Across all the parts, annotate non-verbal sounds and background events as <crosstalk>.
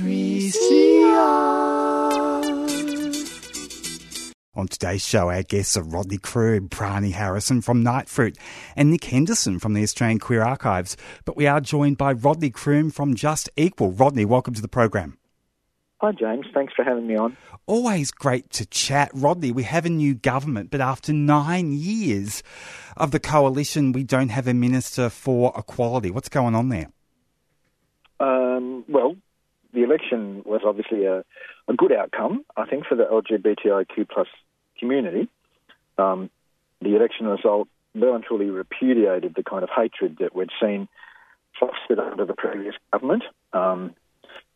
3CR. On today's show, our guests are Rodney Croome, Prani Harrison from nite fruit, and Nick Henderson from the Australian Queer Archives. But we are joined by Rodney Croome from Just Equal. Rodney, welcome to the program. Hi, James. Thanks for having me on. Always great to chat. Rodney, we have a new government, but after nine years of the coalition, we don't have a Minister for Equality. What's going on there? Um, well, the election was obviously a, a, good outcome, I think, for the LGBTIQ plus community. Um, the election result well and truly repudiated the kind of hatred that we'd seen fostered under the previous government. Um,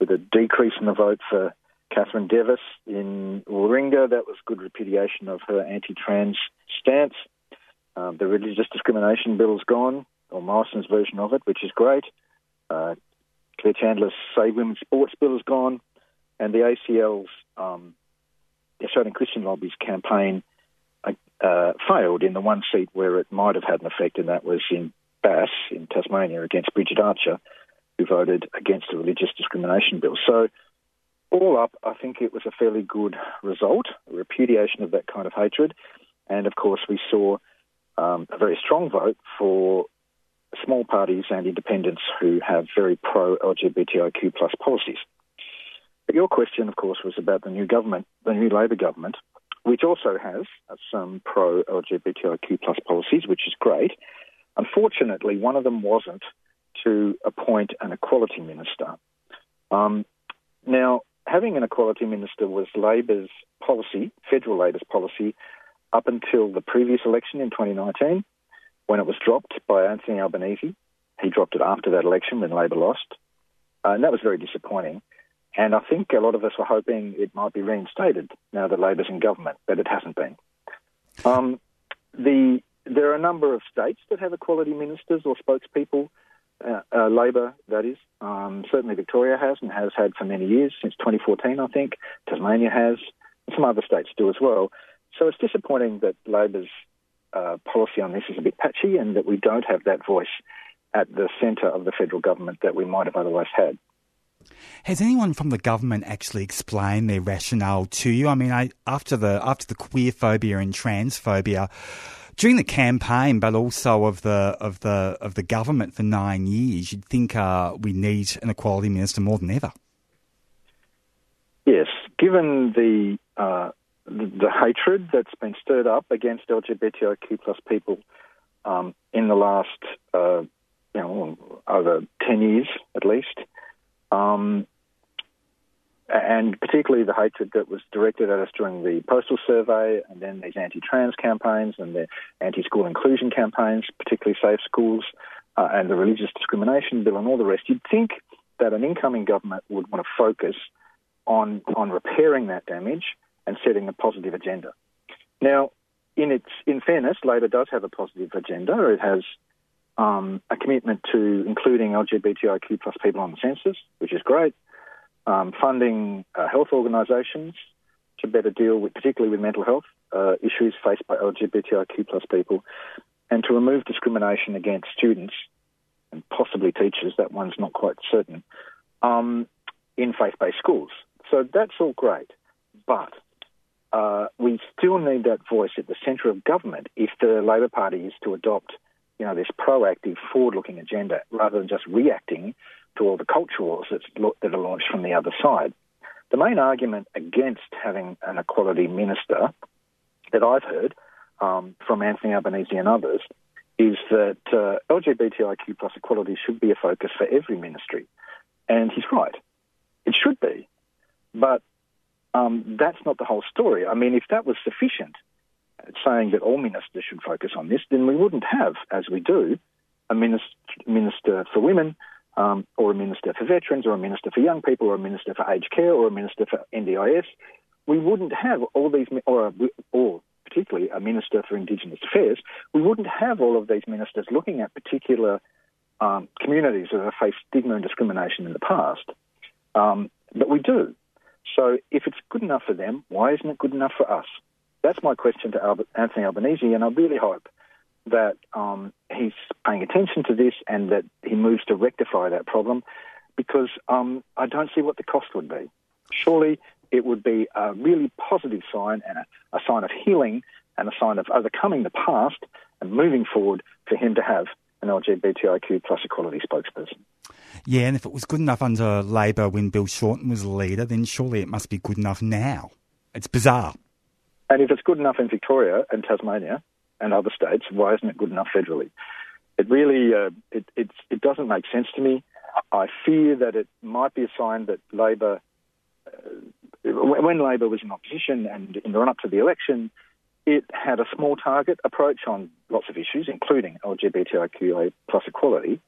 with a decrease in the vote for Katherine Deves in Warringah. That was good repudiation of her anti-trans stance. Um, the religious discrimination bill is gone, or Morrison's version of it, which is great. Uh, Claire Chandler's Save Women's Sports bill is gone, and the ACL's um, the Australian Christian Lobby's campaign uh, uh, failed in the one seat where it might have had an effect, and that was in Bass in Tasmania against Bridget Archer who voted against the religious discrimination bill. So, all up, I think it was a fairly good result, a repudiation of that kind of hatred. And of course, we saw um, a very strong vote for small parties and independents who have very pro LGBTIQ plus policies. But your question, of course, was about the new government, the new Labor government, which also has some pro LGBTIQ plus policies, which is great. Unfortunately, one of them wasn't to appoint an equality minister. Um, now, having an equality minister was Labor's policy, federal Labor's policy, up until the previous election in 2019, when it was dropped by Anthony Albanese. He dropped it after that election when Labor lost, uh, and that was very disappointing. And I think a lot of us were hoping it might be reinstated now that Labor's in government, but it hasn't been. Um, the there are a number of states that have equality ministers or spokespeople uh, uh, Labor, that is. Um, certainly Victoria has and has had for many years, since 2014, I think. Tasmania has, some other states do as well. So it's disappointing that Labor's uh, policy on this is a bit patchy and that we don't have that voice at the centre of the federal government that we might have otherwise had. Has anyone from the government actually explained their rationale to you? I mean, I, after the after the queer phobia and transphobia, during the campaign, but also of the of the of the government for nine years, you'd think uh, we need an equality minister more than ever. Yes, given the, uh, the, hatred that's been stirred up against LGBTIQ plus people um, in the last uh, you know over ten years at least. Um, and particularly the hatred that was directed at us during the postal survey and then these anti-trans campaigns and the anti-school inclusion campaigns, particularly Safe Schools uh, and the religious discrimination bill and all the rest, you'd think that an incoming government would want to focus on, on repairing that damage and setting a positive agenda. Now, in its in fairness, Labor does have a positive agenda. It has um, a commitment to including LGBTIQ plus people on the census, which is great um, funding uh, health organisations to better deal with, particularly with mental health uh, issues faced by LGBTIQ plus people, and to remove discrimination against students and possibly teachers. That one's not quite certain um, in faith-based schools. So that's all great, but uh, we still need that voice at the centre of government if the Labor Party is to adopt, you know, this proactive, forward-looking agenda rather than just reacting to all the culture wars that are launched from the other side. The main argument against having an equality minister that I've heard um, from Anthony Albanese and others is that uh, LGBTIQ plus equality should be a focus for every ministry. And he's right. It should be. But um, that's not the whole story. I mean, if that was sufficient, saying that all ministers should focus on this, then we wouldn't have, as we do, a minister, minister for women, um, or a minister for veterans, or a minister for young people, or a minister for aged care, or a minister for NDIS, we wouldn't have all these, or, or particularly a minister for Indigenous Affairs, we wouldn't have all of these ministers looking at particular um, communities that have faced stigma and discrimination in the past. Um, but we do. So if it's good enough for them, why isn't it good enough for us? That's my question to Albert, Anthony Albanese, and I really hope that um, he's paying attention to this and that he moves to rectify that problem because um, I don't see what the cost would be. Surely it would be a really positive sign and a, a sign of healing and a sign of overcoming the past and moving forward for him to have an LGBTIQ plus equality spokesperson. Yeah, and if it was good enough under Labor when Bill Shorten was leader, then surely it must be good enough now. It's bizarre. And if it's good enough in Victoria and Tasmania and other states, why isn't it good enough federally? It really uh, it, it, it doesn't make sense to me. I fear that it might be a sign that Labor, uh, when Labor was in opposition and in the run up to the election, it had a small target approach on lots of issues, including LGBTIQA plus equality.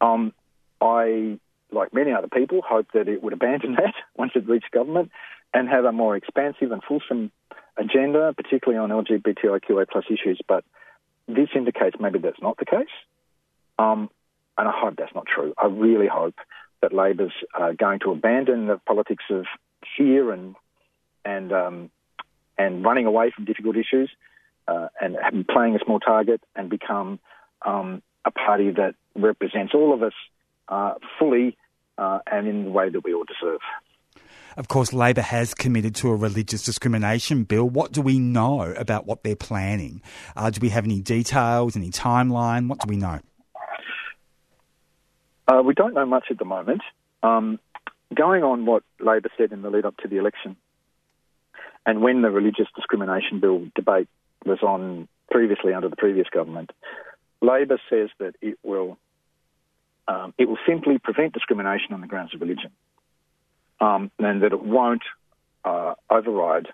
Um, I, like many other people, hope that it would abandon <laughs> that once it reached government and have a more expansive and fulsome agenda, particularly on LGBTIQA plus issues. But this indicates maybe that's not the case. Um, and I hope that's not true. I really hope that Labor's uh, going to abandon the politics of fear and and um, and running away from difficult issues uh, and playing a small target and become um, a party that represents all of us uh, fully uh, and in the way that we all deserve. Of course, Labor has committed to a religious discrimination bill. What do we know about what they're planning? Uh, do we have any details, any timeline? What do we know? Uh, we don't know much at the moment. Um, going on what Labor said in the lead up to the election, and when the religious discrimination bill debate was on previously under the previous government, Labor says that it will um, it will simply prevent discrimination on the grounds of religion, um, and that it won't uh, override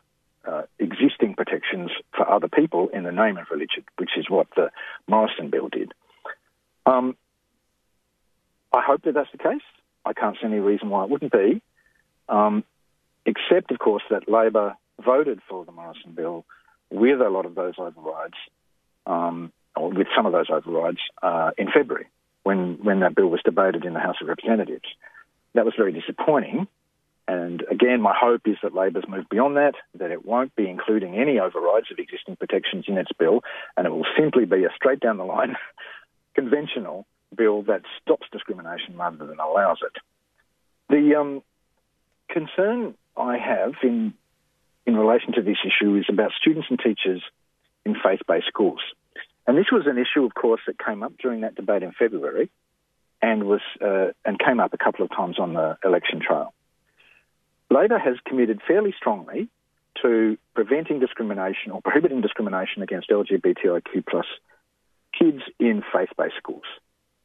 uh, existing protections for other people in the name of religion, which is what the Morrison bill did. Um, I hope that that's the case. I can't see any reason why it wouldn't be, um, except, of course, that Labor voted for the Morrison bill with a lot of those overrides, um, or with some of those overrides, uh, in February when, when that bill was debated in the House of Representatives. That was very disappointing. And again, my hope is that Labor's moved beyond that, that it won't be including any overrides of existing protections in its bill, and it will simply be a straight down the line <laughs> conventional bill that stops discrimination rather than allows it. The um, concern I have in in relation to this issue is about students and teachers in faith-based schools. And this was an issue, of course, that came up during that debate in February, and was uh, and came up a couple of times on the election trail. Labor has committed fairly strongly to preventing discrimination or prohibiting discrimination against LGBTIQ plus kids in faith-based schools.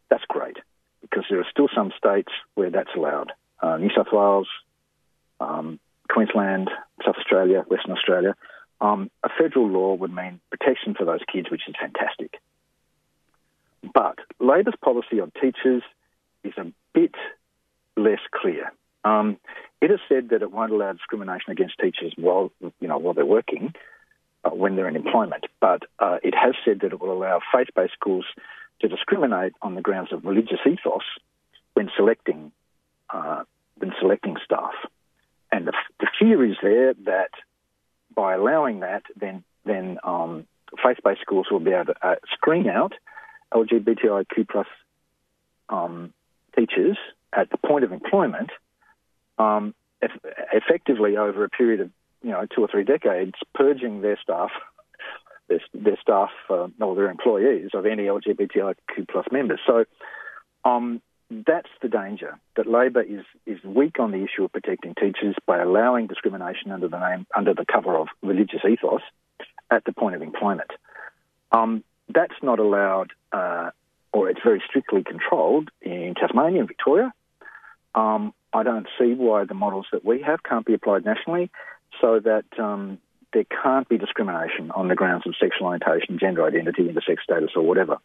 That's great because there are still some states where that's allowed. Uh, New South Wales, um, Queensland, South Australia, Western Australia. Um, a federal law would mean protection for those kids, which is fantastic. But Labor's policy on teachers is a bit less clear. Um, it has said that it won't allow discrimination against teachers while you know while they're working, uh, when they're in employment. But uh, it has said that it will allow faith-based schools to discriminate on the grounds of religious ethos when selecting uh, when selecting staff. And the, the, fear is there that by allowing that, then then um, faith-based schools will be able to uh, screen out LGBTIQ plus um, teachers at the point of employment, um, effectively over a period of you know two or three decades, purging their staff their, their staff uh, or their employees of any LGBTIQ plus members. So um, that's the danger that Labor is is weak on the issue of protecting teachers by allowing discrimination under the name under the cover of religious ethos at the point of employment. Um, that's not allowed, uh, or it's very strictly controlled in Tasmania and Victoria. Um, I don't see why the models that we have can't be applied nationally, so that um, there can't be discrimination on the grounds of sexual orientation, gender identity, intersex status, or whatever.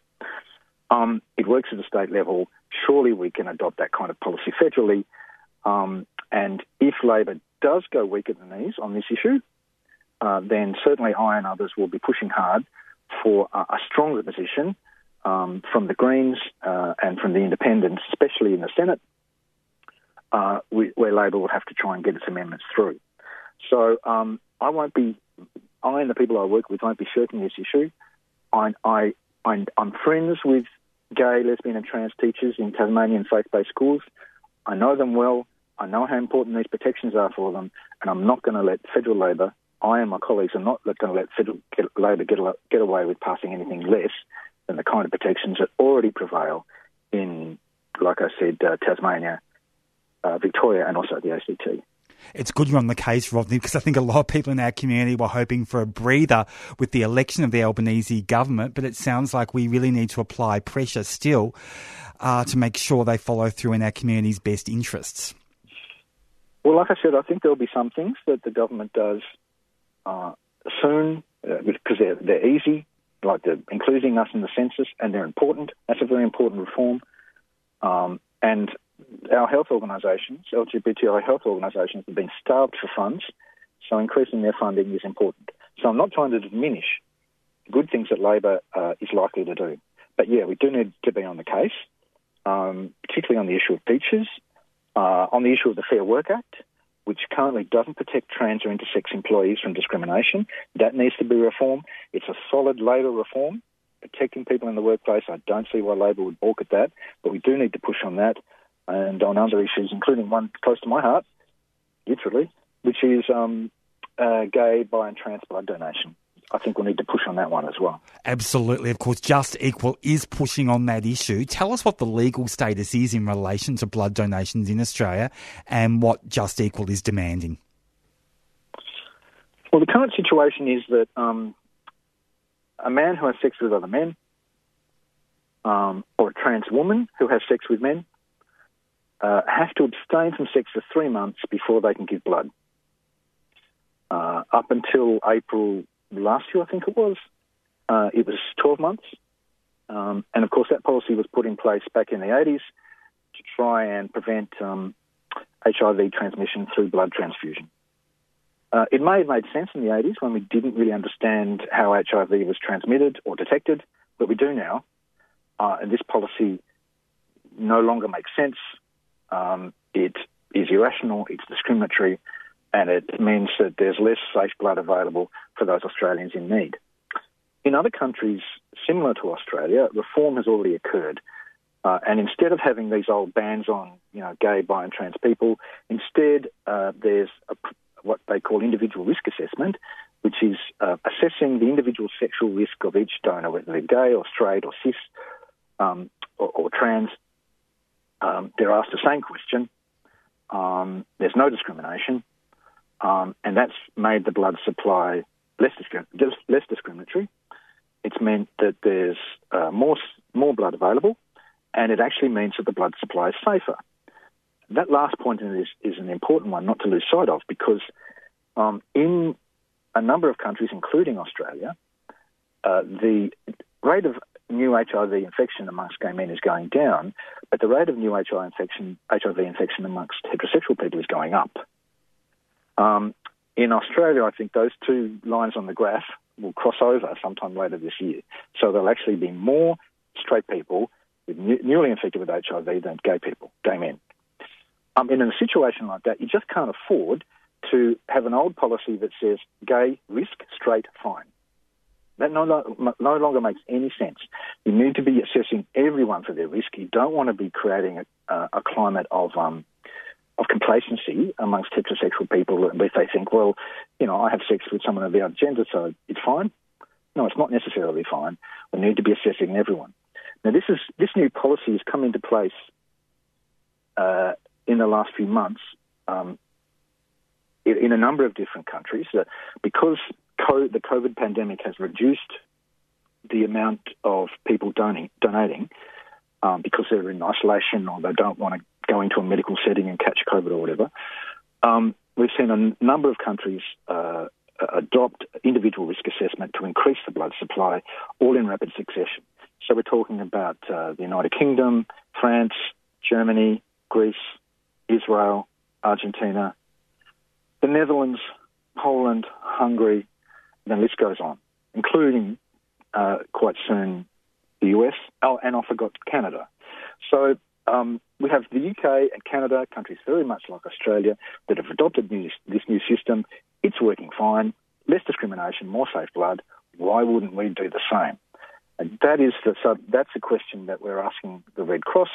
Um, it works at the state level. Surely we can adopt that kind of policy federally. Um, and if Labor does go weaker than these on this issue, uh, then certainly I and others will be pushing hard for a, a stronger position um, from the Greens uh, and from the Independents, especially in the Senate, uh, we, where Labor will have to try and get its amendments through. So um, I won't be, I and the people I work with won't be shirking this issue. I, I, I'm, I'm friends with gay, lesbian, and trans teachers in Tasmanian faith-based schools. I know them well. I know how important these protections are for them, and I'm not going to let federal Labor, I and my colleagues are not going to let federal get, Labor get, get away with passing anything less than the kind of protections that already prevail in, like I said, uh, Tasmania, uh, Victoria, and also the ACT. It's good you're on the case, Rodney, because I think a lot of people in our community were hoping for a breather with the election of the Albanese government, but it sounds like we really need to apply pressure still uh, to make sure they follow through in our community's best interests. Well, like I said, I think there'll be some things that the government does uh, soon uh, because they're, they're easy, like the including us in the census, and they're important. That's a very important reform. Um, and our health organisations, LGBTI health organisations, have been starved for funds, so increasing their funding is important. So I'm not trying to diminish good things that Labor uh, is likely to do. But yeah, we do need to be on the case, um, particularly on the issue of teachers, uh, on the issue of the Fair Work Act, which currently doesn't protect trans or intersex employees from discrimination. That needs to be reformed. It's a solid Labor reform, protecting people in the workplace. I don't see why Labor would balk at that, but we do need to push on that and on other issues, including one close to my heart, literally, which is um, uh, gay, bi, and trans blood donation. I think we need to push on that one as well. Absolutely. Of course, Just Equal is pushing on that issue. Tell us what the legal status is in relation to blood donations in Australia and what Just Equal is demanding. Well, the current situation is that um, a man who has sex with other men um, or a trans woman who has sex with men uh, have to abstain from sex for three months before they can give blood. Uh, up until April last year, I think it was, uh, it was 12 months. Um, and of course, that policy was put in place back in the 80s to try and prevent um, HIV transmission through blood transfusion. Uh, it may have made sense in the 80s when we didn't really understand how HIV was transmitted or detected, but we do now. Uh, and this policy no longer makes sense um, it is irrational, it's discriminatory, and it means that there's less safe blood available for those Australians in need. In other countries similar to Australia, reform has already occurred. Uh, and instead of having these old bans on, you know, gay, bi, and trans people, instead uh, there's a, what they call individual risk assessment, which is uh, assessing the individual sexual risk of each donor, whether they're gay or straight or cis um, or, or, trans, um, they're asked the same question. Um, there's no discrimination, um, and that's made the blood supply less, less discriminatory. It's meant that there's uh, more more blood available, and it actually means that the blood supply is safer. That last point is, is an important one not to lose sight of because um, in a number of countries, including Australia, uh, the rate of new HIV infection amongst gay men is going down, but the rate of new HIV infection, HIV infection amongst heterosexual people is going up. Um, in Australia, I think those two lines on the graph will cross over sometime later this year. So there'll actually be more straight people new, newly infected with HIV than gay people, gay men. Um, in a situation like that, you just can't afford to have an old policy that says gay risk, straight fine. That no, no longer makes any sense. You need to be assessing everyone for their risk. You don't want to be creating a, a climate of um, of complacency amongst heterosexual people where they think, well, you know, I have sex with someone of the other gender, so it's fine. No, it's not necessarily fine. We need to be assessing everyone. Now, this is this new policy has come into place uh, in the last few months um, in, in, a number of different countries uh, because co- the COVID pandemic has reduced the amount of people donating, donating um, because they're in isolation or they don't want to go into a medical setting and catch COVID or whatever. Um, we've seen a number of countries uh, adopt individual risk assessment to increase the blood supply, all in rapid succession. So we're talking about uh, the United Kingdom, France, Germany, Greece, Israel, Argentina, the Netherlands, Poland, Hungary, the list goes on, including uh, quite soon the US. Oh, and I forgot Canada. So um, we have the UK and Canada, countries very much like Australia, that have adopted new, this new system. It's working fine. Less discrimination, more safe blood. Why wouldn't we do the same? And that is the so that's a question that we're asking the Red Cross,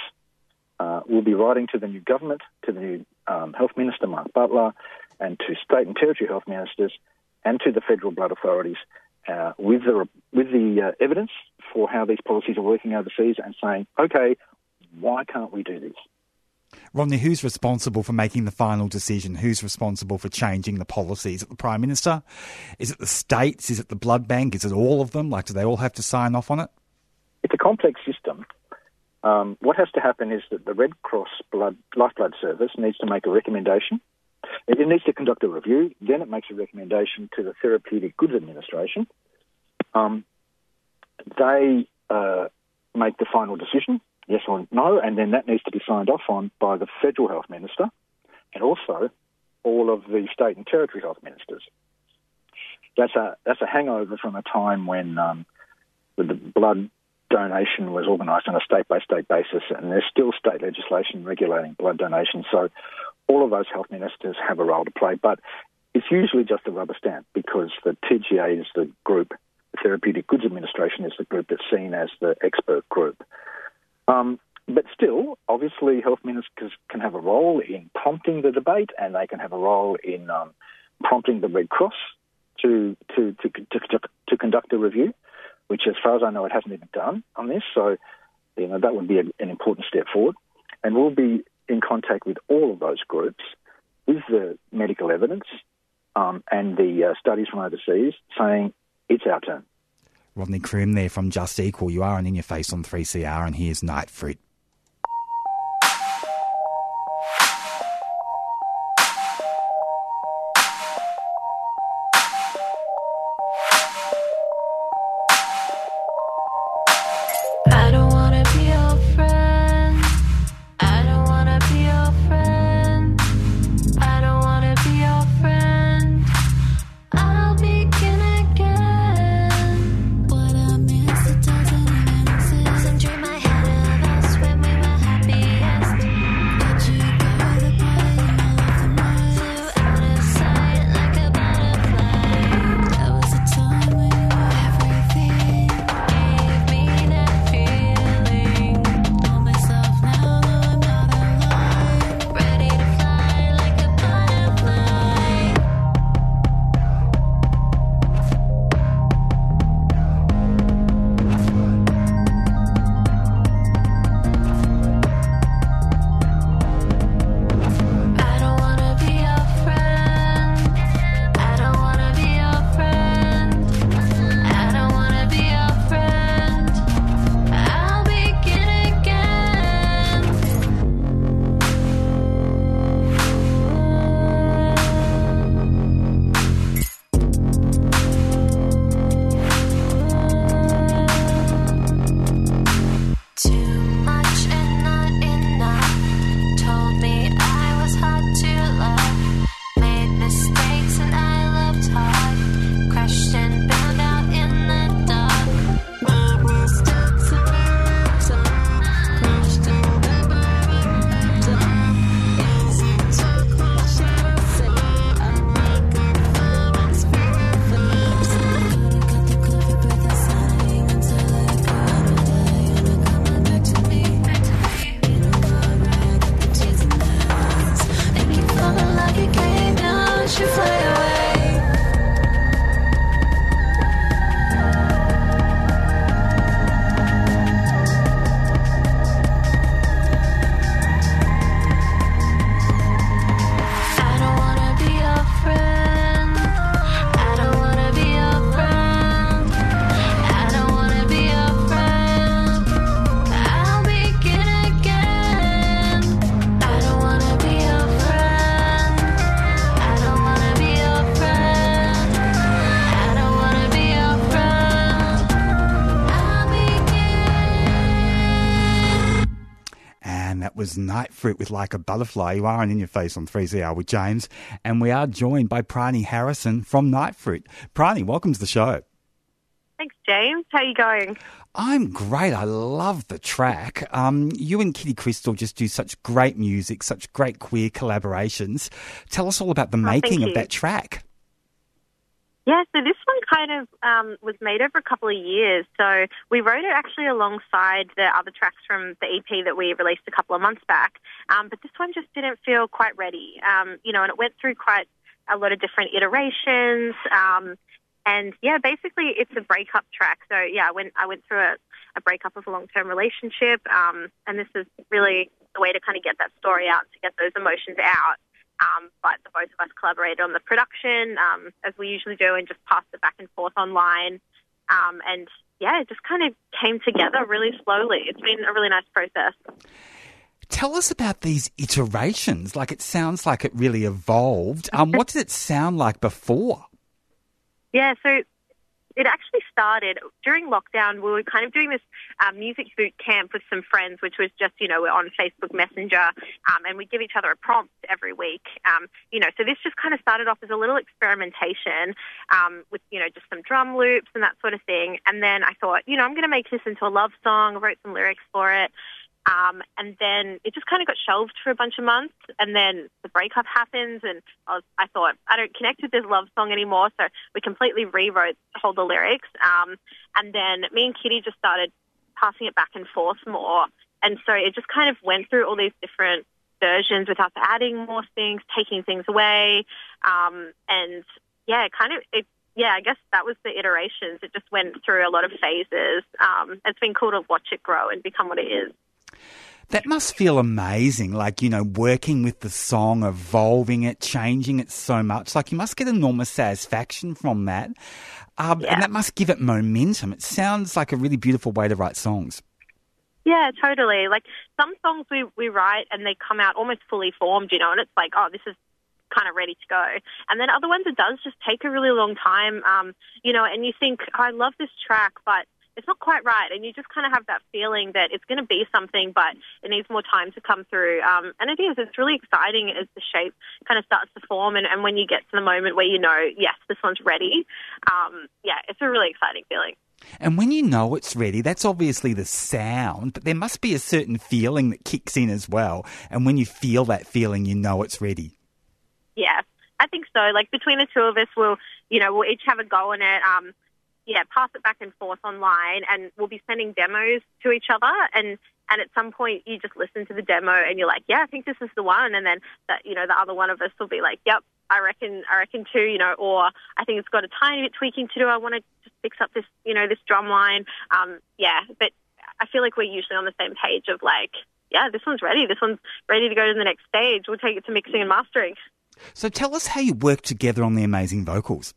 uh, will be writing to the new government, to the new um, Health Minister, Mark Butler, and to state and territory health ministers and to the federal blood authorities uh, with the, with the uh, evidence for how these policies are working overseas and saying, okay, why can't we do this? Rodney, who's responsible for making the final decision? Who's responsible for changing the policy? Is it the Prime Minister? Is it the states? Is it the blood bank? Is it all of them? Like, do they all have to sign off on it? It's a complex system. Um, what has to happen is that the Red Cross blood lifeblood service needs to make a recommendation. It needs to conduct a review. Then it makes a recommendation to the Therapeutic Goods Administration. Um, they uh, make the final decision yes or no, and then that needs to be signed off on by the federal health minister and also all of the state and territory health ministers. That's a that's a hangover from a time when um, the blood donation was organised on a state by state basis, and there's still state legislation regulating blood donation. So all of those health ministers have a role to play, but it's usually just a rubber stamp because the TGA is the group, the Therapeutic Goods Administration is the group that's seen as the expert group. Um, but still, obviously, health ministers can have a role in prompting the debate, and they can have a role in um, prompting the Red Cross to to, to to, to conduct a review, which, as far as I know, it hasn't even done on this. So, you know, that would be a, an important step forward, and we'll be in contact with all of those groups with the medical evidence um, and the uh, studies from overseas saying it's our turn. Rodney Croome there from Just Equal. You are on In Your Face on 3CR, and here's nite fruit. Was nite fruit with Like a Butterfly. You are on In Your Face on 3CR with James, and we are joined by Prani Harrison from nite fruit. Prani, welcome to the show. Thanks, James. How are you going? I'm great. I love the track. Um, you and Kitty Crystal just do such great music, such great queer collaborations. Tell us all about the oh, making of that track. Yeah, so this one kind of um, was made over a couple of years. So we wrote it actually alongside the other tracks from the EP that we released a couple of months back. Um, but this one just didn't feel quite ready, um, you know, and it went through quite a lot of different iterations. Um, and yeah, basically it's a breakup track. So yeah, I went I went through a, a breakup of a long term relationship, um, and this is really the way to kind of get that story out, to get those emotions out. Um, but the both of us collaborated on the production, um, as we usually do, and just passed it back and forth online. Um, and yeah, it just kind of came together really slowly. It's been a really nice process. Tell us about these iterations. Like it sounds like it really evolved. Um, what did it sound like before? Yeah, so it actually started during lockdown. We were kind of doing this um, music boot camp with some friends, which was just, you know, we're on Facebook Messenger um, and we give each other a prompt every week. Um, you know, so this just kind of started off as a little experimentation um, with, you know, just some drum loops and that sort of thing. And then I thought, you know, I'm going to make this into a love song. I wrote some lyrics for it. Um, and then it just kind of got shelved for a bunch of months. And then the breakup happens, and I, was, I thought I don't connect with this love song anymore. So we completely rewrote all the lyrics. Um, and then me and Kitty just started passing it back and forth more. And so it just kind of went through all these different versions with us adding more things, taking things away, um, and yeah, kind of it. Yeah, I guess that was the iterations. It just went through a lot of phases. Um, it's been cool to watch it grow and become what it is. That must feel amazing, like, you know, working with the song, evolving it, changing it so much. Like, you must get enormous satisfaction from that. Um, yeah. And that must give it momentum. It sounds like a really beautiful way to write songs. Yeah, totally. Like, some songs we, we write and they come out almost fully formed, you know, and it's like, oh, this is kind of ready to go. And then other ones, it does just take a really long time, um, you know, and you think, oh, I love this track, but it's not quite right. And you just kind of have that feeling that it's going to be something, but it needs more time to come through. Um, and it is. It's really exciting as the shape kind of starts to form. And, and when you get to the moment where you know, yes, this one's ready, um, yeah, it's a really exciting feeling. And when you know it's ready, that's obviously the sound, but there must be a certain feeling that kicks in as well. And when you feel that feeling, you know it's ready. Yeah, I think so. Like between the two of us, we'll, you know, we'll each have a go on it. Um, yeah, pass it back and forth online, and we'll be sending demos to each other. And and at some point, you just listen to the demo, and you're like, yeah, I think this is the one. And then that you know, the other one of us will be like, yep, I reckon, I reckon too. You know, or I think it's got a tiny bit tweaking to do. I want to just fix up this, you know, this drum line. Um, yeah, but I feel like we're usually on the same page of like, yeah, this one's ready. This one's ready to go to the next stage. We'll take it to mixing and mastering. So tell us how you work together on the amazing vocals.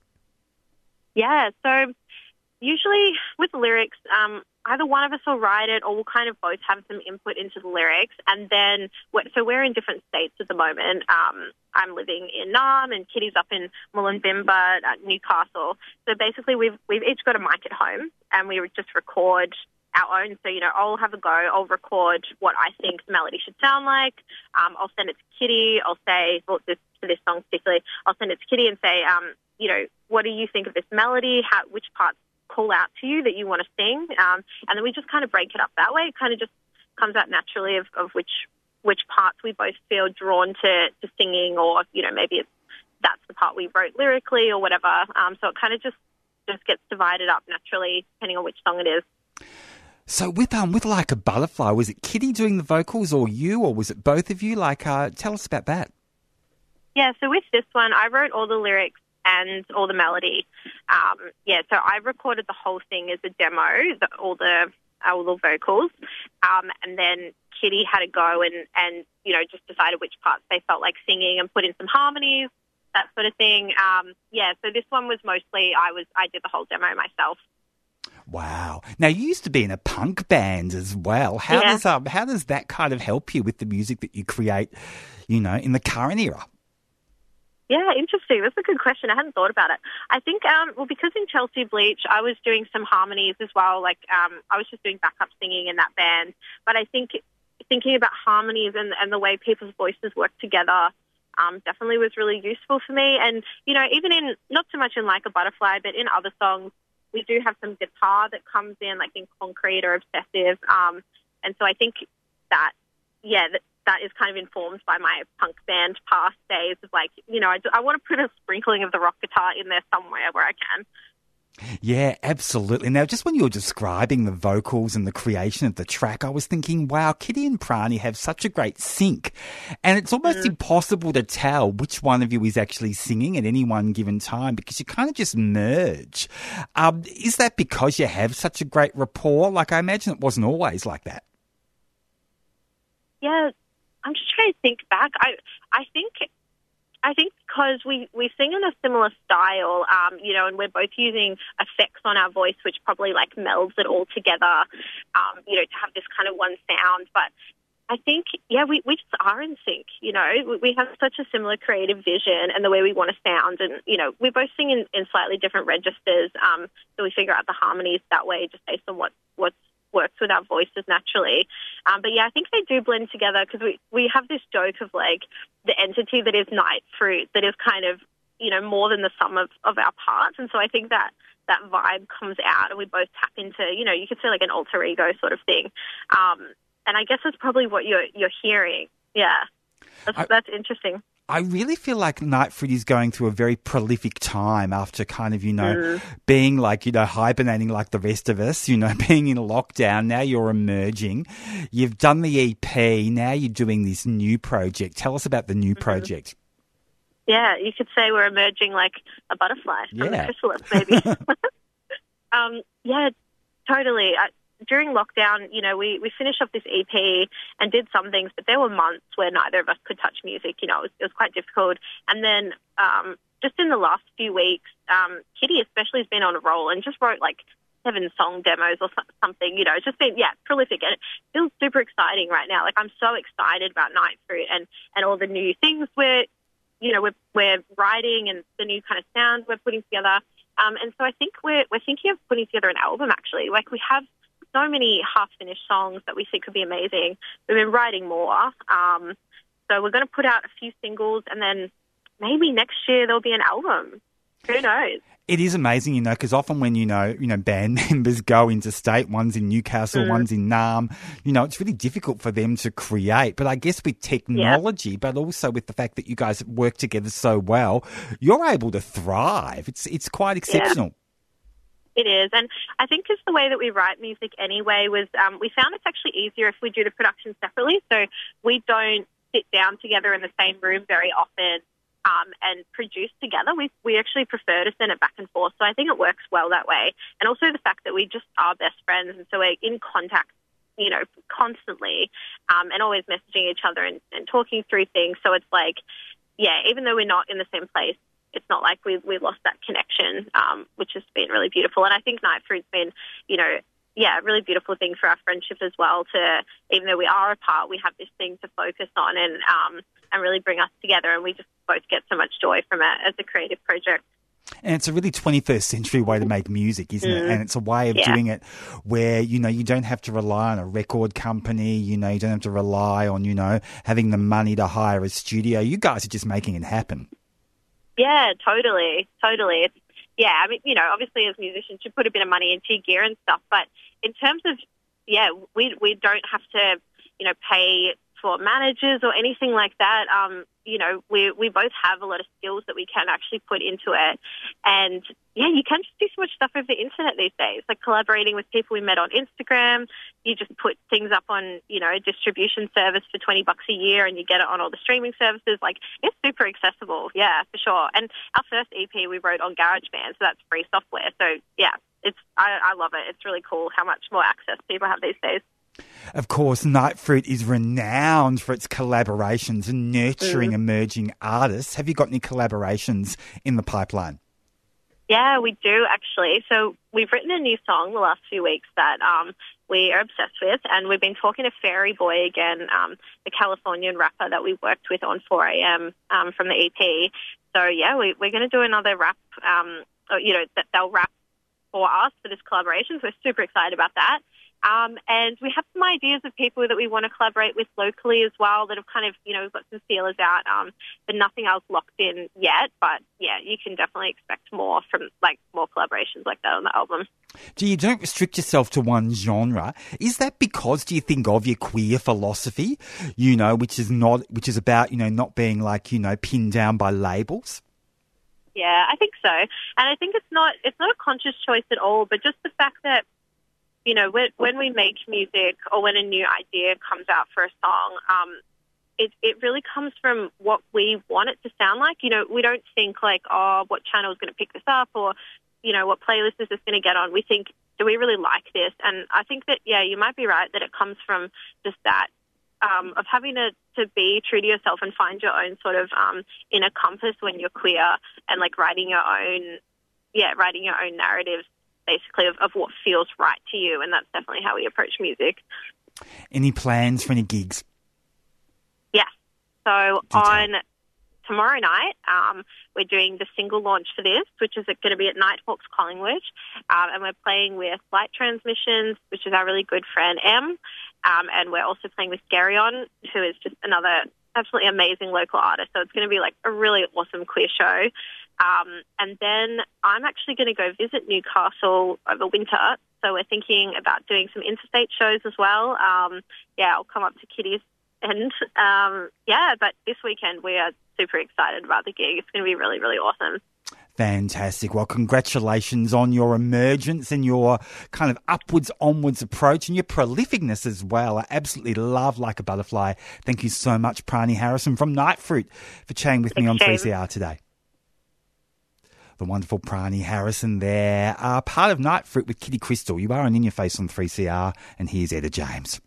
Yeah, so usually with lyrics, um, either one of us will write it or we'll kind of both have some input into the lyrics. And then, so we're in different states at the moment. Um, I'm living in Naarm and Kitty's up in Mullumbimba, uh, Newcastle. So basically, we've, we've each got a mic at home and we just record our own. So, you know, I'll have a go. I'll record what I think the melody should sound like. Um, I'll send it to Kitty. I'll say, well, this, for this song particularly, I'll send it to Kitty and say, um, you know, what do you think of this melody? How, which parts call out to you that you want to sing, um, and then we just kind of break it up that way. It kind of just comes out naturally of, of which which parts we both feel drawn to, to singing, or you know maybe it's that's the part we wrote lyrically or whatever. Um, so it kind of just just gets divided up naturally depending on which song it is. So with um with like a butterfly, was it Kitty doing the vocals or you, or was it both of you? Like, uh, tell us about that. Yeah, so with this one, I wrote all the lyrics and all the melody. Um, yeah, so I recorded the whole thing as a demo, the, all the all the vocals, um, and then Kitty had a go and and you know just decided which parts they felt like singing and put in some harmonies, that sort of thing. Um, yeah, so this one was mostly I was I did the whole demo myself. Wow! Now you used to be in a punk band as well. How yeah. does um how does that kind of help you with the music that you create? You know, in the current era. Yeah, interesting. That's a good question. I hadn't thought about it. I think, um, well, because in Chelsea Bleach, I was doing some harmonies as well. Like, um, I was just doing backup singing in that band. But I think thinking about harmonies and, and the way people's voices work together um, definitely was really useful for me. And, you know, even in, not so much in Like a Butterfly, but in other songs, we do have some guitar that comes in, like in Concrete or Obsessive. Um, and so I think that, yeah, that that is kind of informed by my punk band past days of like, you know, I, I want to put a sprinkling of the rock guitar in there somewhere where I can. Yeah, absolutely. Now, just when you were describing the vocals and the creation of the track, I was thinking, wow, Kitty and Prani have such a great sync. And it's almost mm. impossible to tell which one of you is actually singing at any one given time because you kind of just merge. Um, is that because you have such a great rapport? Like, I imagine it wasn't always like that. Yeah, I'm just trying to think back. I I think I think because we, we sing in a similar style, um, you know, and we're both using effects on our voice, which probably like melds it all together, um, you know, to have this kind of one sound. But I think, yeah, we, we just are in sync, you know. We have such a similar creative vision and the way we want to sound. And, you know, we both sing in, in slightly different registers. Um, so we figure out the harmonies that way just based on what, what's works with our voices naturally. Um, but yeah, I think they do blend together because we, we have this joke of like the entity that is nite fruit that is kind of, you know, more than the sum of, of our parts. And so I think that that vibe comes out and we both tap into, you know, you could say like an alter ego sort of thing. Um, and I guess that's probably what you're, you're hearing. Yeah. That's, I, that's interesting. I really feel like Night nite fruit is going through a very prolific time after kind of, you know, mm. being like, you know, hibernating like the rest of us, you know, <laughs> being in lockdown. Now you're emerging. You've done the EP. Now you're doing this new project. Tell us about the new mm-hmm. project. Yeah, you could say we're emerging like a butterfly from yeah. the chrysalis, maybe. <laughs> <laughs> um, yeah, totally. I, during lockdown, you know, we, we finished off this EP and did some things, but there were months where neither of us could touch music. You know, it was, it was quite difficult. And then um, just in the last few weeks, um, Kitty especially has been on a roll and just wrote like seven song demos or something. You know, it's just been yeah prolific and it feels super exciting right now. Like I'm so excited about nite fruit and and all the new things we're you know we're we're writing and the new kind of sounds we're putting together. Um, and so I think we're we're thinking of putting together an album actually. Like we have so many half finished songs that we think could be amazing. We've been writing more. Um, so we're going to put out a few singles and then maybe next year there'll be an album. Who knows? It is amazing, you know, because often when you know, you know, band <laughs> members go into state, one's in Newcastle, mm. one's in Naarm, you know, it's really difficult for them to create. But I guess with technology, yeah. but also with the fact that you guys work together so well, you're able to thrive. It's it's quite exceptional. Yeah. It is, and I think it's the way that we write music anyway. Was um, we found it's actually easier if we do the production separately, so we don't sit down together in the same room very often um, and produce together. We we actually prefer to send it back and forth, so I think it works well that way. And also the fact that we just are best friends, and so we're in contact you know, constantly um, and always messaging each other and, and talking through things. So it's like, yeah, even though we're not in the same place, it's not like we we lost that connection, um, which has been really beautiful. And I think nite fruit's been, you know, yeah, a really beautiful thing for our friendship as well. To even though we are apart, we have this thing to focus on and um, and really bring us together, and we just both get so much joy from it as a creative project. And it's a really 21st century way to make music, isn't mm. it? And it's a way of yeah. doing it where, you know, you don't have to rely on a record company. You know, you don't have to rely on, you know, having the money to hire a studio. You guys are just making it happen. Yeah, totally, totally. It's, yeah, I mean, you know, obviously as musicians, you put a bit of money into gear and stuff, but in terms of, yeah, we we don't have to, you know, pay for managers or anything like that. Um, you know, we we both have a lot of skills that we can actually put into it, and yeah, you can just do so much stuff over the internet these days, like collaborating with people we met on Instagram. You just put things up on, you know, a distribution service for twenty bucks a year, and you get it on all the streaming services. Like it's super accessible, yeah, for sure. And our first EP we wrote on GarageBand, so that's free software. So yeah, it's I, I love it. It's really cool how much more access people have these days. Of course, nite fruit is renowned for its collaborations and nurturing mm. emerging artists. Have you got any collaborations in the pipeline? Yeah, we do actually. So we've written a new song the last few weeks that um, we are obsessed with, and we've been talking to Fairy Boy again, um, the Californian rapper that we worked with on 4am um, from the EP. So yeah, we, are going to do another rap. Um, you know, that they'll rap for us for this collaboration. So we're super excited about that. Um, and we have some ideas of people that we want to collaborate with locally as well that have kind of, you know, we've got some feelers out, um, but nothing else locked in yet. But yeah, you can definitely expect more from like more collaborations like that on the album. Do you don't restrict yourself to one genre? Is that because do you think of your queer philosophy, you know, which is not which is about, you know, not being like, you know, pinned down by labels? Yeah, I think so. And I think it's not it's not a conscious choice at all, but just the fact that you know, when, when we make music or when a new idea comes out for a song, um, it, it really comes from what we want it to sound like. You know, we don't think like, oh, what channel is going to pick this up or, you know, what playlist is this going to get on. We think, do we really like this? And I think that, yeah, you might be right that it comes from just that um, of having to, to be true to yourself and find your own sort of um, inner compass when you're queer and like writing your own, yeah, writing your own narratives basically of, of what feels right to you. And that's definitely how we approach music. Any plans for any gigs? Yes. So on tomorrow night, um, we're doing the single launch for this, which is going to be at Nighthawks Collingwood. Um, and we're playing with Light Transmissions, which is our really good friend M. Um, and we're also playing with Geryon, who is just another absolutely amazing local artist. So it's going to be like a really awesome queer show. Um, and then I'm actually going to go visit Newcastle over winter. So we're thinking about doing some interstate shows as well. Um, yeah, I'll come up to Kitty's and um, yeah, but this weekend we are super excited about the gig. It's going to be really, really awesome. Fantastic. Well, congratulations on your emergence and your kind of upwards, onwards approach and your prolificness as well. I absolutely love Like a Butterfly. Thank you so much, Prani Harrison from nite fruit, for chatting with me on 3CR today the wonderful Prani Harrison there. Uh, part of nite fruit with Kitty Crystal. You are on In Your Face on 3CR, and here's Etta James.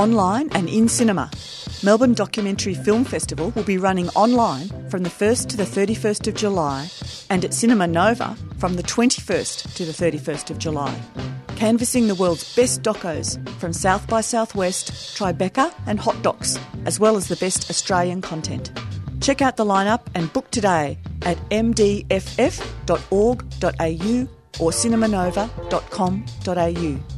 Online and in cinema. Melbourne Documentary Film Festival will be running online from the 1st to the 31st of July and at Cinema Nova from the 21st to the 31st of July. Canvassing the world's best docos from South by Southwest, Tribeca and Hot Docs, as well as the best Australian content. Check out the lineup and book today at mdff.org.au or cinemanova.com.au.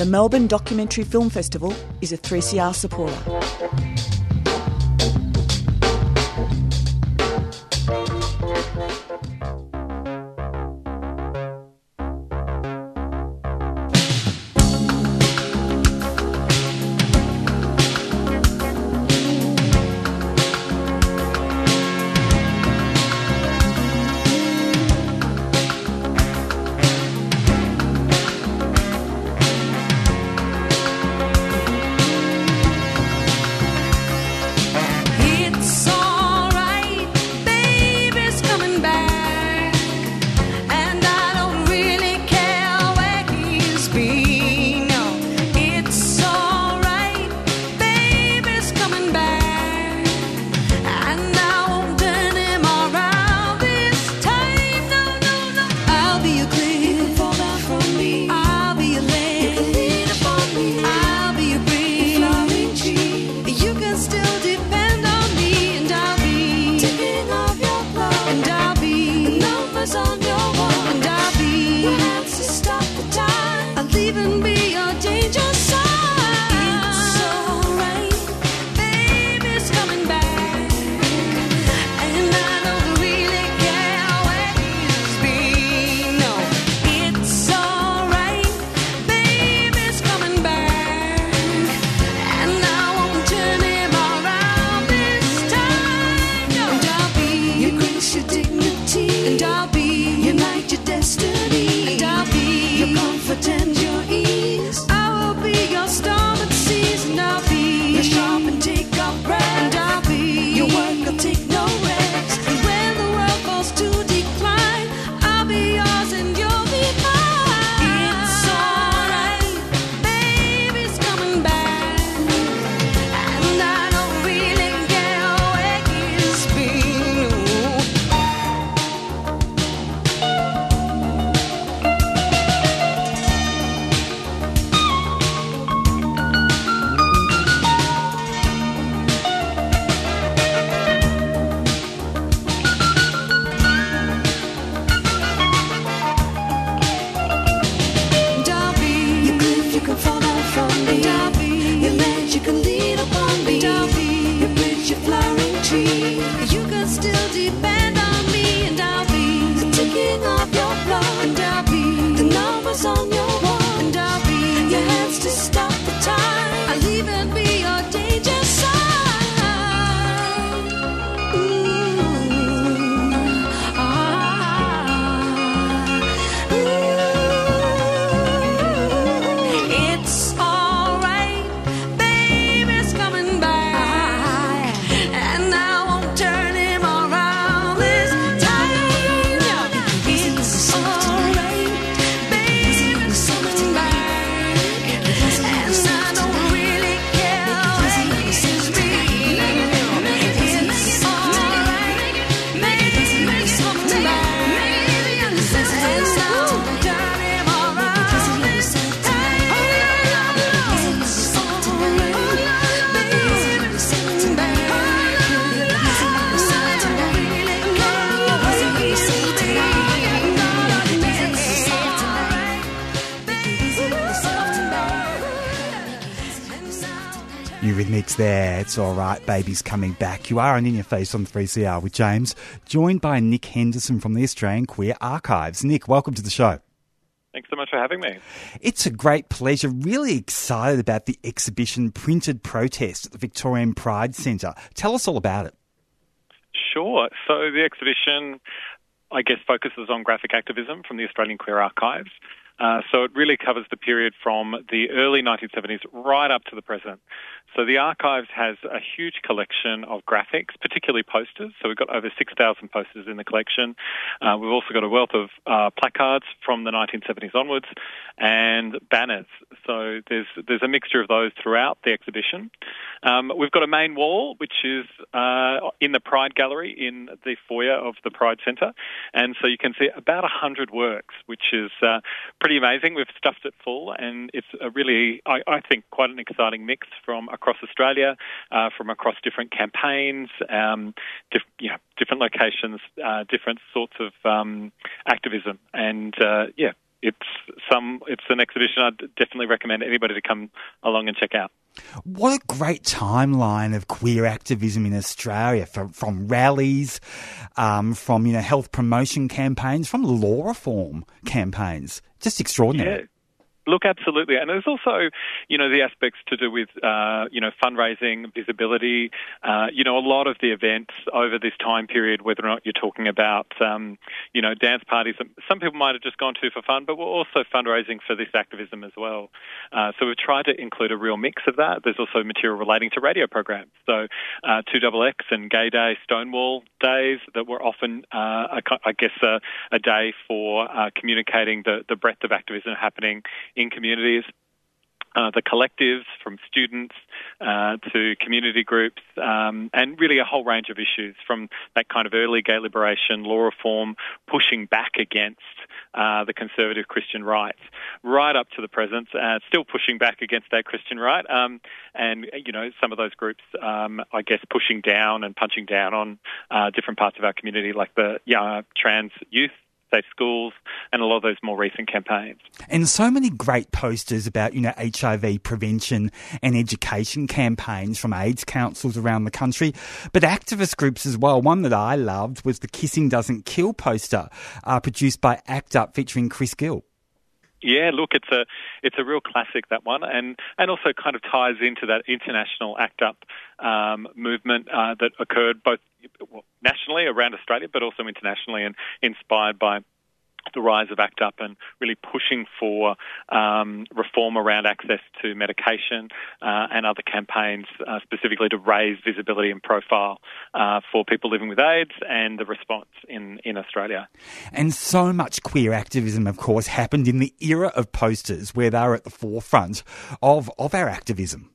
The Melbourne Documentary Film Festival is a 3CR supporter. It's all right. Baby's coming back. You are on In Your Face on 3CR with James, joined by Nick Henderson from the Australian Queer Archives. Nick, welcome to the show. Thanks so much for having me. It's a great pleasure. Really excited about the exhibition Printed Protest at the Victorian Pride Centre. Tell us all about it. Sure. So the exhibition, I guess, focuses on graphic activism from the Australian Queer Archives. Uh, so it really covers the period from the early 1970s right up to the present. So the archives has a huge collection of graphics, particularly posters. So we've got over 6,000 posters in the collection. Uh, we've also got a wealth of uh, placards from the 1970s onwards and banners. So there's there's a mixture of those throughout the exhibition. Um, we've got a main wall which is uh, in the Pride Gallery in the foyer of the Pride Centre, and so you can see about hundred works, which is uh, pretty amazing. We've stuffed it full, and it's a really, I, I think, quite an exciting mix from across Australia, uh, from across different campaigns, um, diff, you know, different locations, uh, different sorts of um, activism, and uh, yeah, it's some it's an exhibition I'd definitely recommend anybody to come along and check out. What a great timeline of queer activism in Australia, from, from rallies, um, from you know health promotion campaigns, from law reform campaigns. Just extraordinary. Yeah. Look, absolutely, and there's also, you know, the aspects to do with, uh, you know, fundraising, visibility. Uh, you know, a lot of the events over this time period, whether or not you're talking about, um, you know, dance parties, some people might have just gone to for fun, but we're also fundraising for this activism as well. Uh, so we've tried to include a real mix of that. There's also material relating to radio programs, so uh, Two Double X and Gay Day, Stonewall days that were often, uh, I guess, a, a day for uh, communicating the, the breadth of activism happening in communities. Uh, the collectives from students uh, to community groups, um, and really a whole range of issues from that kind of early gay liberation, law reform, pushing back against uh, the conservative Christian right, right up to the present, uh, still pushing back against that Christian right, um, and you know some of those groups, um, I guess, pushing down and punching down on uh, different parts of our community, like the trans youth safe schools, and a lot of those more recent campaigns. And so many great posters about, you know, HIV prevention and education campaigns from AIDS councils around the country, but activist groups as well. One that I loved was the Kissing Doesn't Kill poster, uh, produced by ACT UP featuring Chris Gill. Yeah, look, it's a it's a real classic that one, and and also kind of ties into that international ACT UP um, movement uh, that occurred both nationally around Australia, but also internationally, and inspired by the rise of ACT UP and really pushing for um, reform around access to medication uh, and other campaigns uh, specifically to raise visibility and profile uh, for people living with AIDS and the response in, in Australia. And so much queer activism, of course, happened in the era of posters where they were at the forefront of, of our activism.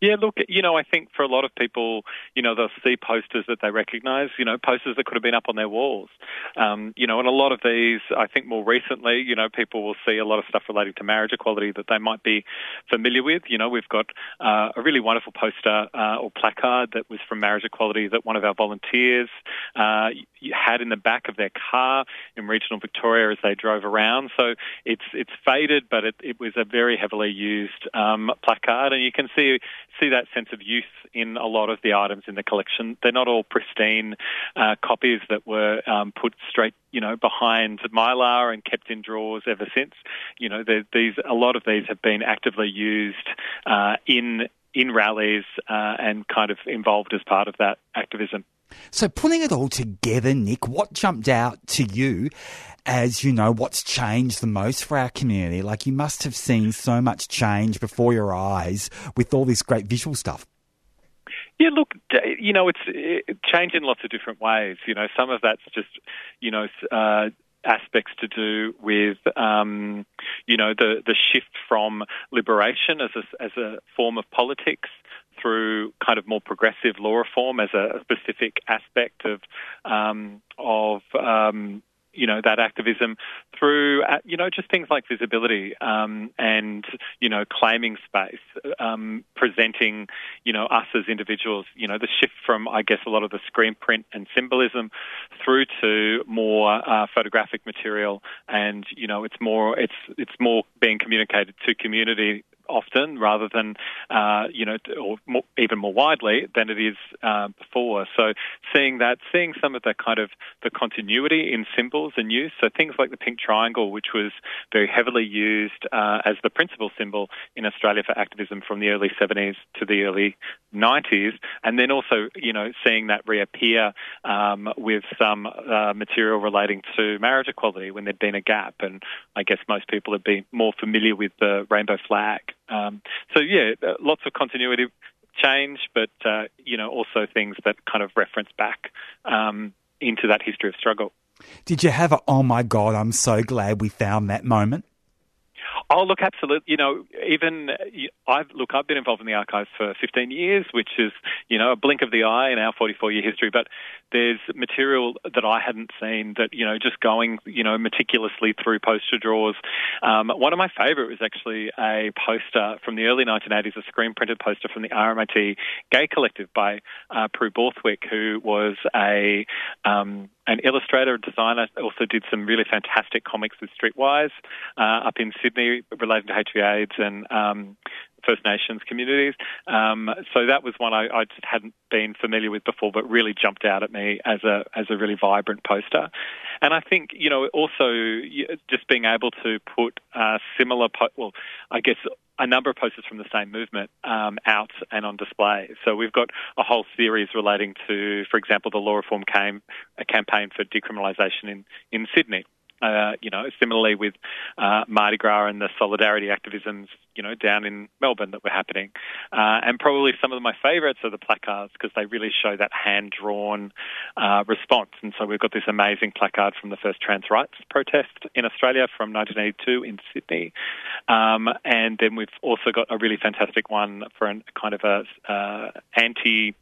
Yeah, look, you know, I think for a lot of people, you know, they'll see posters that they recognise, you know, posters that could have been up on their walls. Um, you know, and a lot of these, I think more recently, you know, people will see a lot of stuff relating to marriage equality that they might be familiar with. You know, we've got uh, a really wonderful poster uh, or placard that was from marriage equality that one of our volunteers uh, had in the back of their car in regional Victoria as they drove around. So it's it's faded, but it, it was a very heavily used um, placard, and you can see see that sense of youth in a lot of the items in the collection. They're not all pristine uh, copies that were um, put straight, you know, behind mylar and kept in drawers ever since. You know, these a lot of these have been actively used uh, in in rallies uh, and kind of involved as part of that activism. So, putting it all together, Nick, what jumped out to you as you know what's changed the most for our community? Like, you must have seen so much change before your eyes with all this great visual stuff. Yeah, look, you know, it's it, change in lots of different ways. You know, some of that's just, you know, uh, aspects to do with, um, you know, the the shift from liberation as a, as a form of politics through kind of more progressive law reform as a specific aspect of um, of um, you know that activism through uh, you know just things like visibility um, and you know claiming space, um, presenting you know us as individuals. You know the shift from I guess a lot of the screen print and symbolism through to more uh, photographic material, and you know it's more it's it's more being communicated to community often rather than, uh, you know, or more, even more widely than it is uh, before. So seeing that, seeing some of the kind of the continuity in symbols and use, so things like the pink triangle, which was very heavily used uh, as the principal symbol in Australia for activism from the early 70s to the early 90s, and then also, you know, seeing that reappear um, with some uh, material relating to marriage equality when there'd been a gap, and I guess most people would be more familiar with the rainbow flag. Um, so yeah, uh, lots of continuity change, but uh, you know also things that kind of reference back um, into that history of struggle. Did you have a oh my god, I'm so glad we found that moment? Oh, look, absolutely. You know, even I've look, I've been involved in the archives for 15 years, which is you know a blink of the eye in our 44 year history. But there's material that I hadn't seen that you know just going you know meticulously through poster drawers. Um, one of my favourite was actually a poster from the early 1980s, a screen printed poster from the RMIT Gay Collective by uh, Prue Borthwick, who was a um, an illustrator, a designer, also did some really fantastic comics with Streetwise uh, up in Sydney relating to HIV/AIDS and um, First Nations communities. Um, so that was one I, I just hadn't been familiar with before, but really jumped out at me as a as a really vibrant poster. And I think you know also just being able to put uh, similar, po- well, I guess a number of posters from the same movement um, out and on display. So we've got a whole series relating to, for example, the law reform came, a campaign for decriminalisation in in Sydney. Uh, you know, similarly with uh, Mardi Gras and the solidarity activisms, you know, down in Melbourne that were happening. Uh, and probably some of my favourites are the placards because they really show that hand-drawn uh, response. And so we've got this amazing placard from the first trans rights protest in Australia from 1982 in Sydney. Um, and then we've also got a really fantastic one for a kind of a uh, anti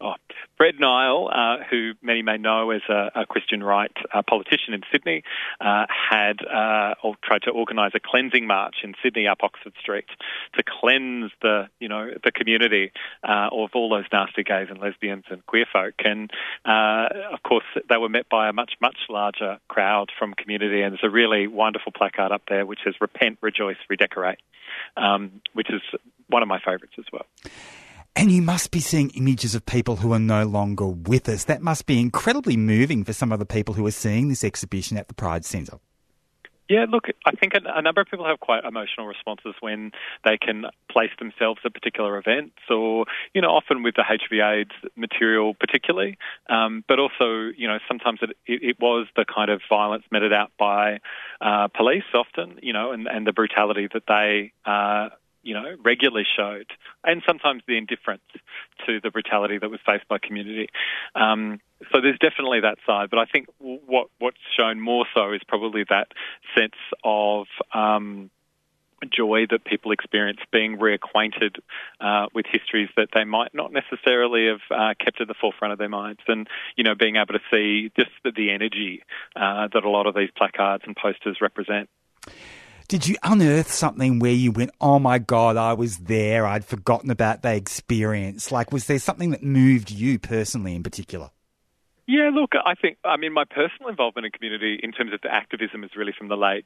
Oh, Fred Nile, uh, who many may know as a, a Christian right uh, politician in Sydney, uh, had uh, or tried to organise a cleansing march in Sydney up Oxford Street to cleanse the you know the community uh, of all those nasty gays and lesbians and queer folk. And uh, of course, they were met by a much much larger crowd from community. And there's a really wonderful placard up there which says "Repent, Rejoice, Redecorate," um, which is one of my favourites as well. And you must be seeing images of people who are no longer with us. That must be incredibly moving for some of the people who are seeing this exhibition at the Pride Centre. Yeah, look, I think a, number of people have quite emotional responses when they can place themselves at particular events, or you know, often with the HIV/AIDS material, particularly. Um, but also, you know, sometimes it, it, it was the kind of violence meted out by uh, police, often, you know, and, and the brutality that they. Uh, you know, regularly showed, and sometimes the indifference to the brutality that was faced by community. Um, so there's definitely that side, but I think what what's shown more so is probably that sense of um, joy that people experience being reacquainted uh, with histories that they might not necessarily have uh, kept at the forefront of their minds, and you know, being able to see just the, the energy uh, that a lot of these placards and posters represent. Did you unearth something where you went, oh my God, I was there, I'd forgotten about the experience? Like, was there something that moved you personally in particular? Yeah, look, I think, I mean, my personal involvement in community in terms of the activism is really from the late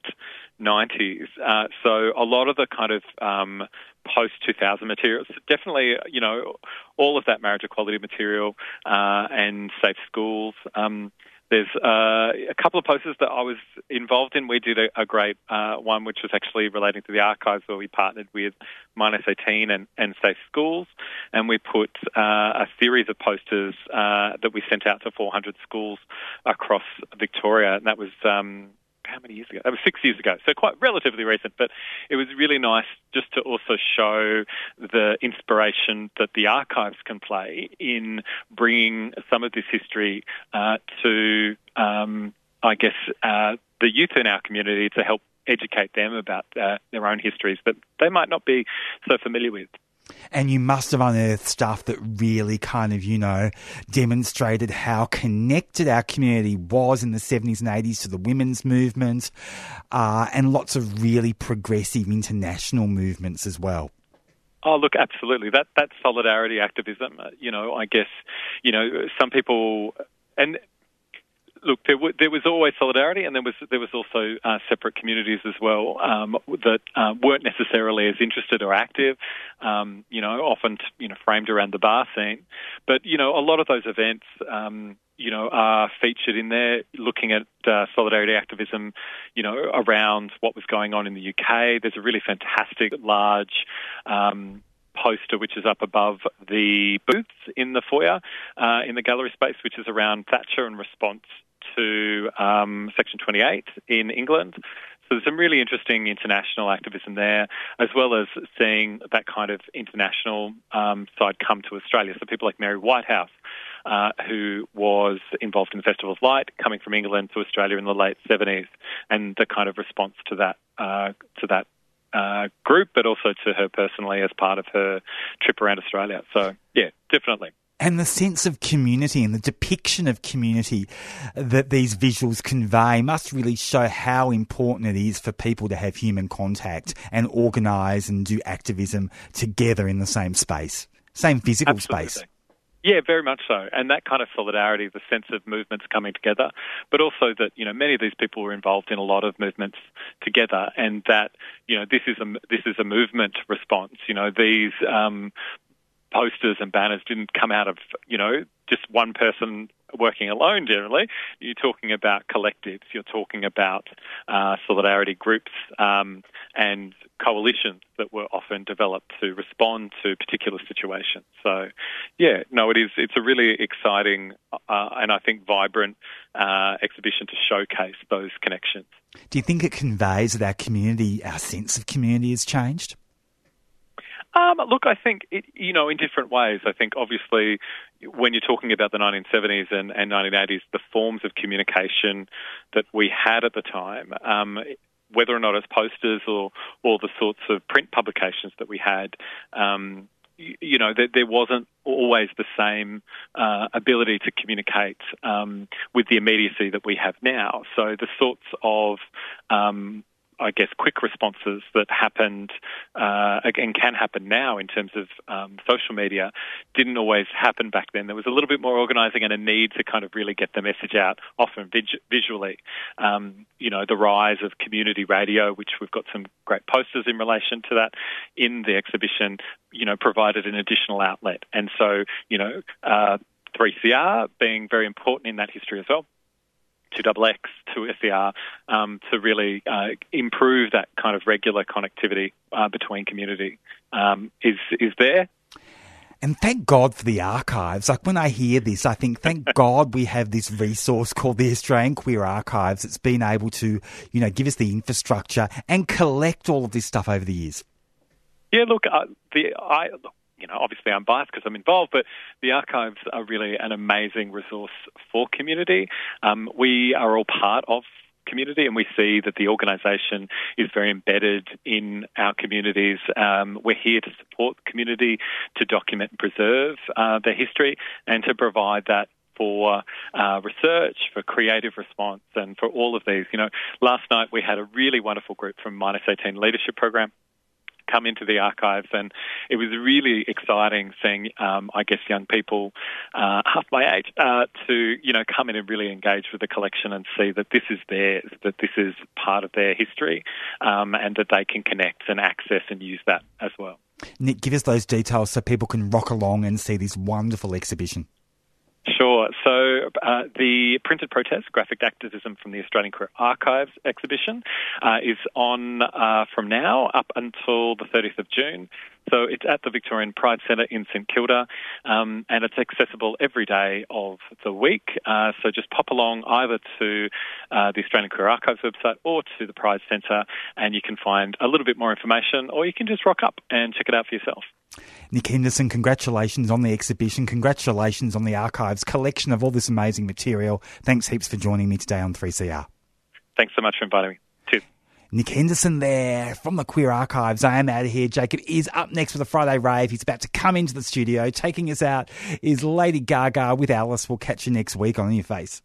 90s. Uh, so a lot of the kind of um, post 2000 materials, definitely, you know, all of that marriage equality material uh, and safe schools. Um, there's uh, a couple of posters that I was involved in. We did a, a great uh, one, which was actually relating to the archives, where we partnered with Minus 18 and, and Safe Schools, and we put uh, a series of posters uh, that we sent out to 400 schools across Victoria, and that was. Um, how many years ago? That was six years ago, so quite relatively recent. But it was really nice just to also show the inspiration that the archives can play in bringing some of this history uh, to, um, I guess, uh, the youth in our community to help educate them about uh, their own histories that they might not be so familiar with. And you must have unearthed stuff that really kind of, you know, demonstrated how connected our community was in the 70s and 80s to the women's movement uh, and lots of really progressive international movements as well. Oh, look, absolutely. That that's solidarity activism. Uh, you know, I guess, you know, some people, and look, there, w- there was always solidarity, and there was there was also uh, separate communities as well um, that uh, weren't necessarily as interested or active. Um, you know, often you know framed around the bar scene, but you know, a lot of those events. Um, you know, are featured in there looking at uh, solidarity activism, you know, around what was going on in the UK. There's a really fantastic large um, poster which is up above the booths in the foyer uh, in the gallery space, which is around Thatcher and response to um, Section 28 in England. So there's some really interesting international activism there, as well as seeing that kind of international um, side come to Australia. So people like Mary Whitehouse, uh, who was involved in the Festival of Light, coming from England to Australia in the late 70s, and the kind of response to that uh, to that uh, group, but also to her personally as part of her trip around Australia. So yeah, definitely and the sense of community and the depiction of community that these visuals convey must really show how important it is for people to have human contact and organise and do activism together in the same space, same physical Absolutely. space. Yeah, very much so. And that kind of solidarity, the sense of movements coming together, but also that, you know, many of these people were involved in a lot of movements together and that, you know, this is a, this is a movement response. You know, these, um, posters and banners didn't come out of, you know, just one person working alone generally. You're talking about collectives, you're talking about uh, solidarity groups um, and coalitions that were often developed to respond to particular situations. So, yeah, no, it is. It's a really exciting uh, and I think vibrant uh, exhibition to showcase those connections. Do you think it conveys that our community, our sense of community has changed? Um, look, I think it, you know in different ways. I think obviously when you're talking about the 1970s and, and 1980s, the forms of communication that we had at the time, um, whether or not it's posters or or the sorts of print publications that we had. Um, you, know, there, there wasn't always the same uh, ability to communicate um, with the immediacy that we have now. So the sorts of um, I guess, quick responses that happened uh, and can happen now in terms of um, social media didn't always happen back then. There was a little bit more organising and a need to kind of really get the message out, often vis- visually. Um, you know, the rise of community radio, which we've got some great posters in relation to that in the exhibition, you know, provided an additional outlet. And so, you know, uh, 3CR being very important in that history as well Two Double X to SER um, to really uh, improve that kind of regular connectivity uh, between community um, is is there. And thank God for the archives. Like when I hear this, I think, thank <laughs> God we have this resource called the Australian Queer Archives. It's been able to, you know, give us the infrastructure and collect all of this stuff over the years. Yeah, look, uh, the I you know, obviously I'm biased because I'm involved, but the archives are really an amazing resource for community. Um, we are all part of community and we see that the organisation is very embedded in our communities. Um, we're here to support the community, to document and preserve uh, their history and to provide that for uh, research, for creative response, and for all of these. You know, last night we had a really wonderful group from Minus 18 Leadership Program come into the archives, and it was really exciting seeing, um, I guess, young people uh, half my age uh, to you know come in and really engage with the collection and see that this is theirs, that this is part of their history, um, and that they can connect and access and use that as well. Nick, give us those details so people can rock along and see this wonderful exhibition. Sure. So uh, the printed protest, graphic activism from the Australian Queer Archives exhibition, uh, is on uh, from now up until the 30th of June. So it's at the Victorian Pride Centre in St Kilda, um, and it's accessible every day of the week. Uh, so just pop along either to uh, the Australian Queer Archives website or to the Pride Centre, and you can find a little bit more information, or you can just rock up and check it out for yourself. Nick Henderson, congratulations on the exhibition. Congratulations on the archives collection of all this amazing material. Thanks heaps for joining me today on 3CR. Thanks so much for inviting me. Nick Henderson there from the Queer Archives. I am out of here. Jacob is up next for the Friday rave. He's about to come into the studio. Taking us out is Lady Gaga with Alice. We'll catch you next week on Your Face.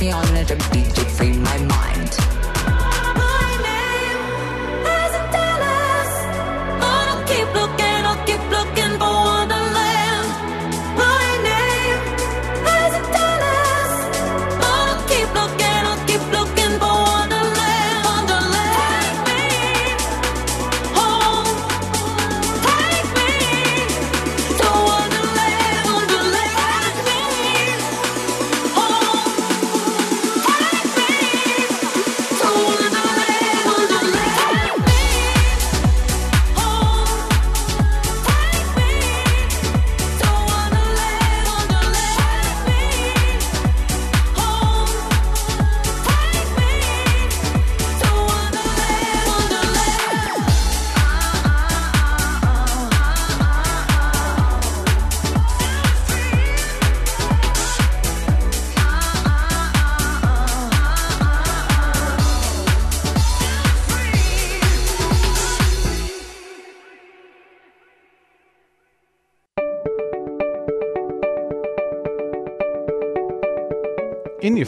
Me on a beat to free my mind.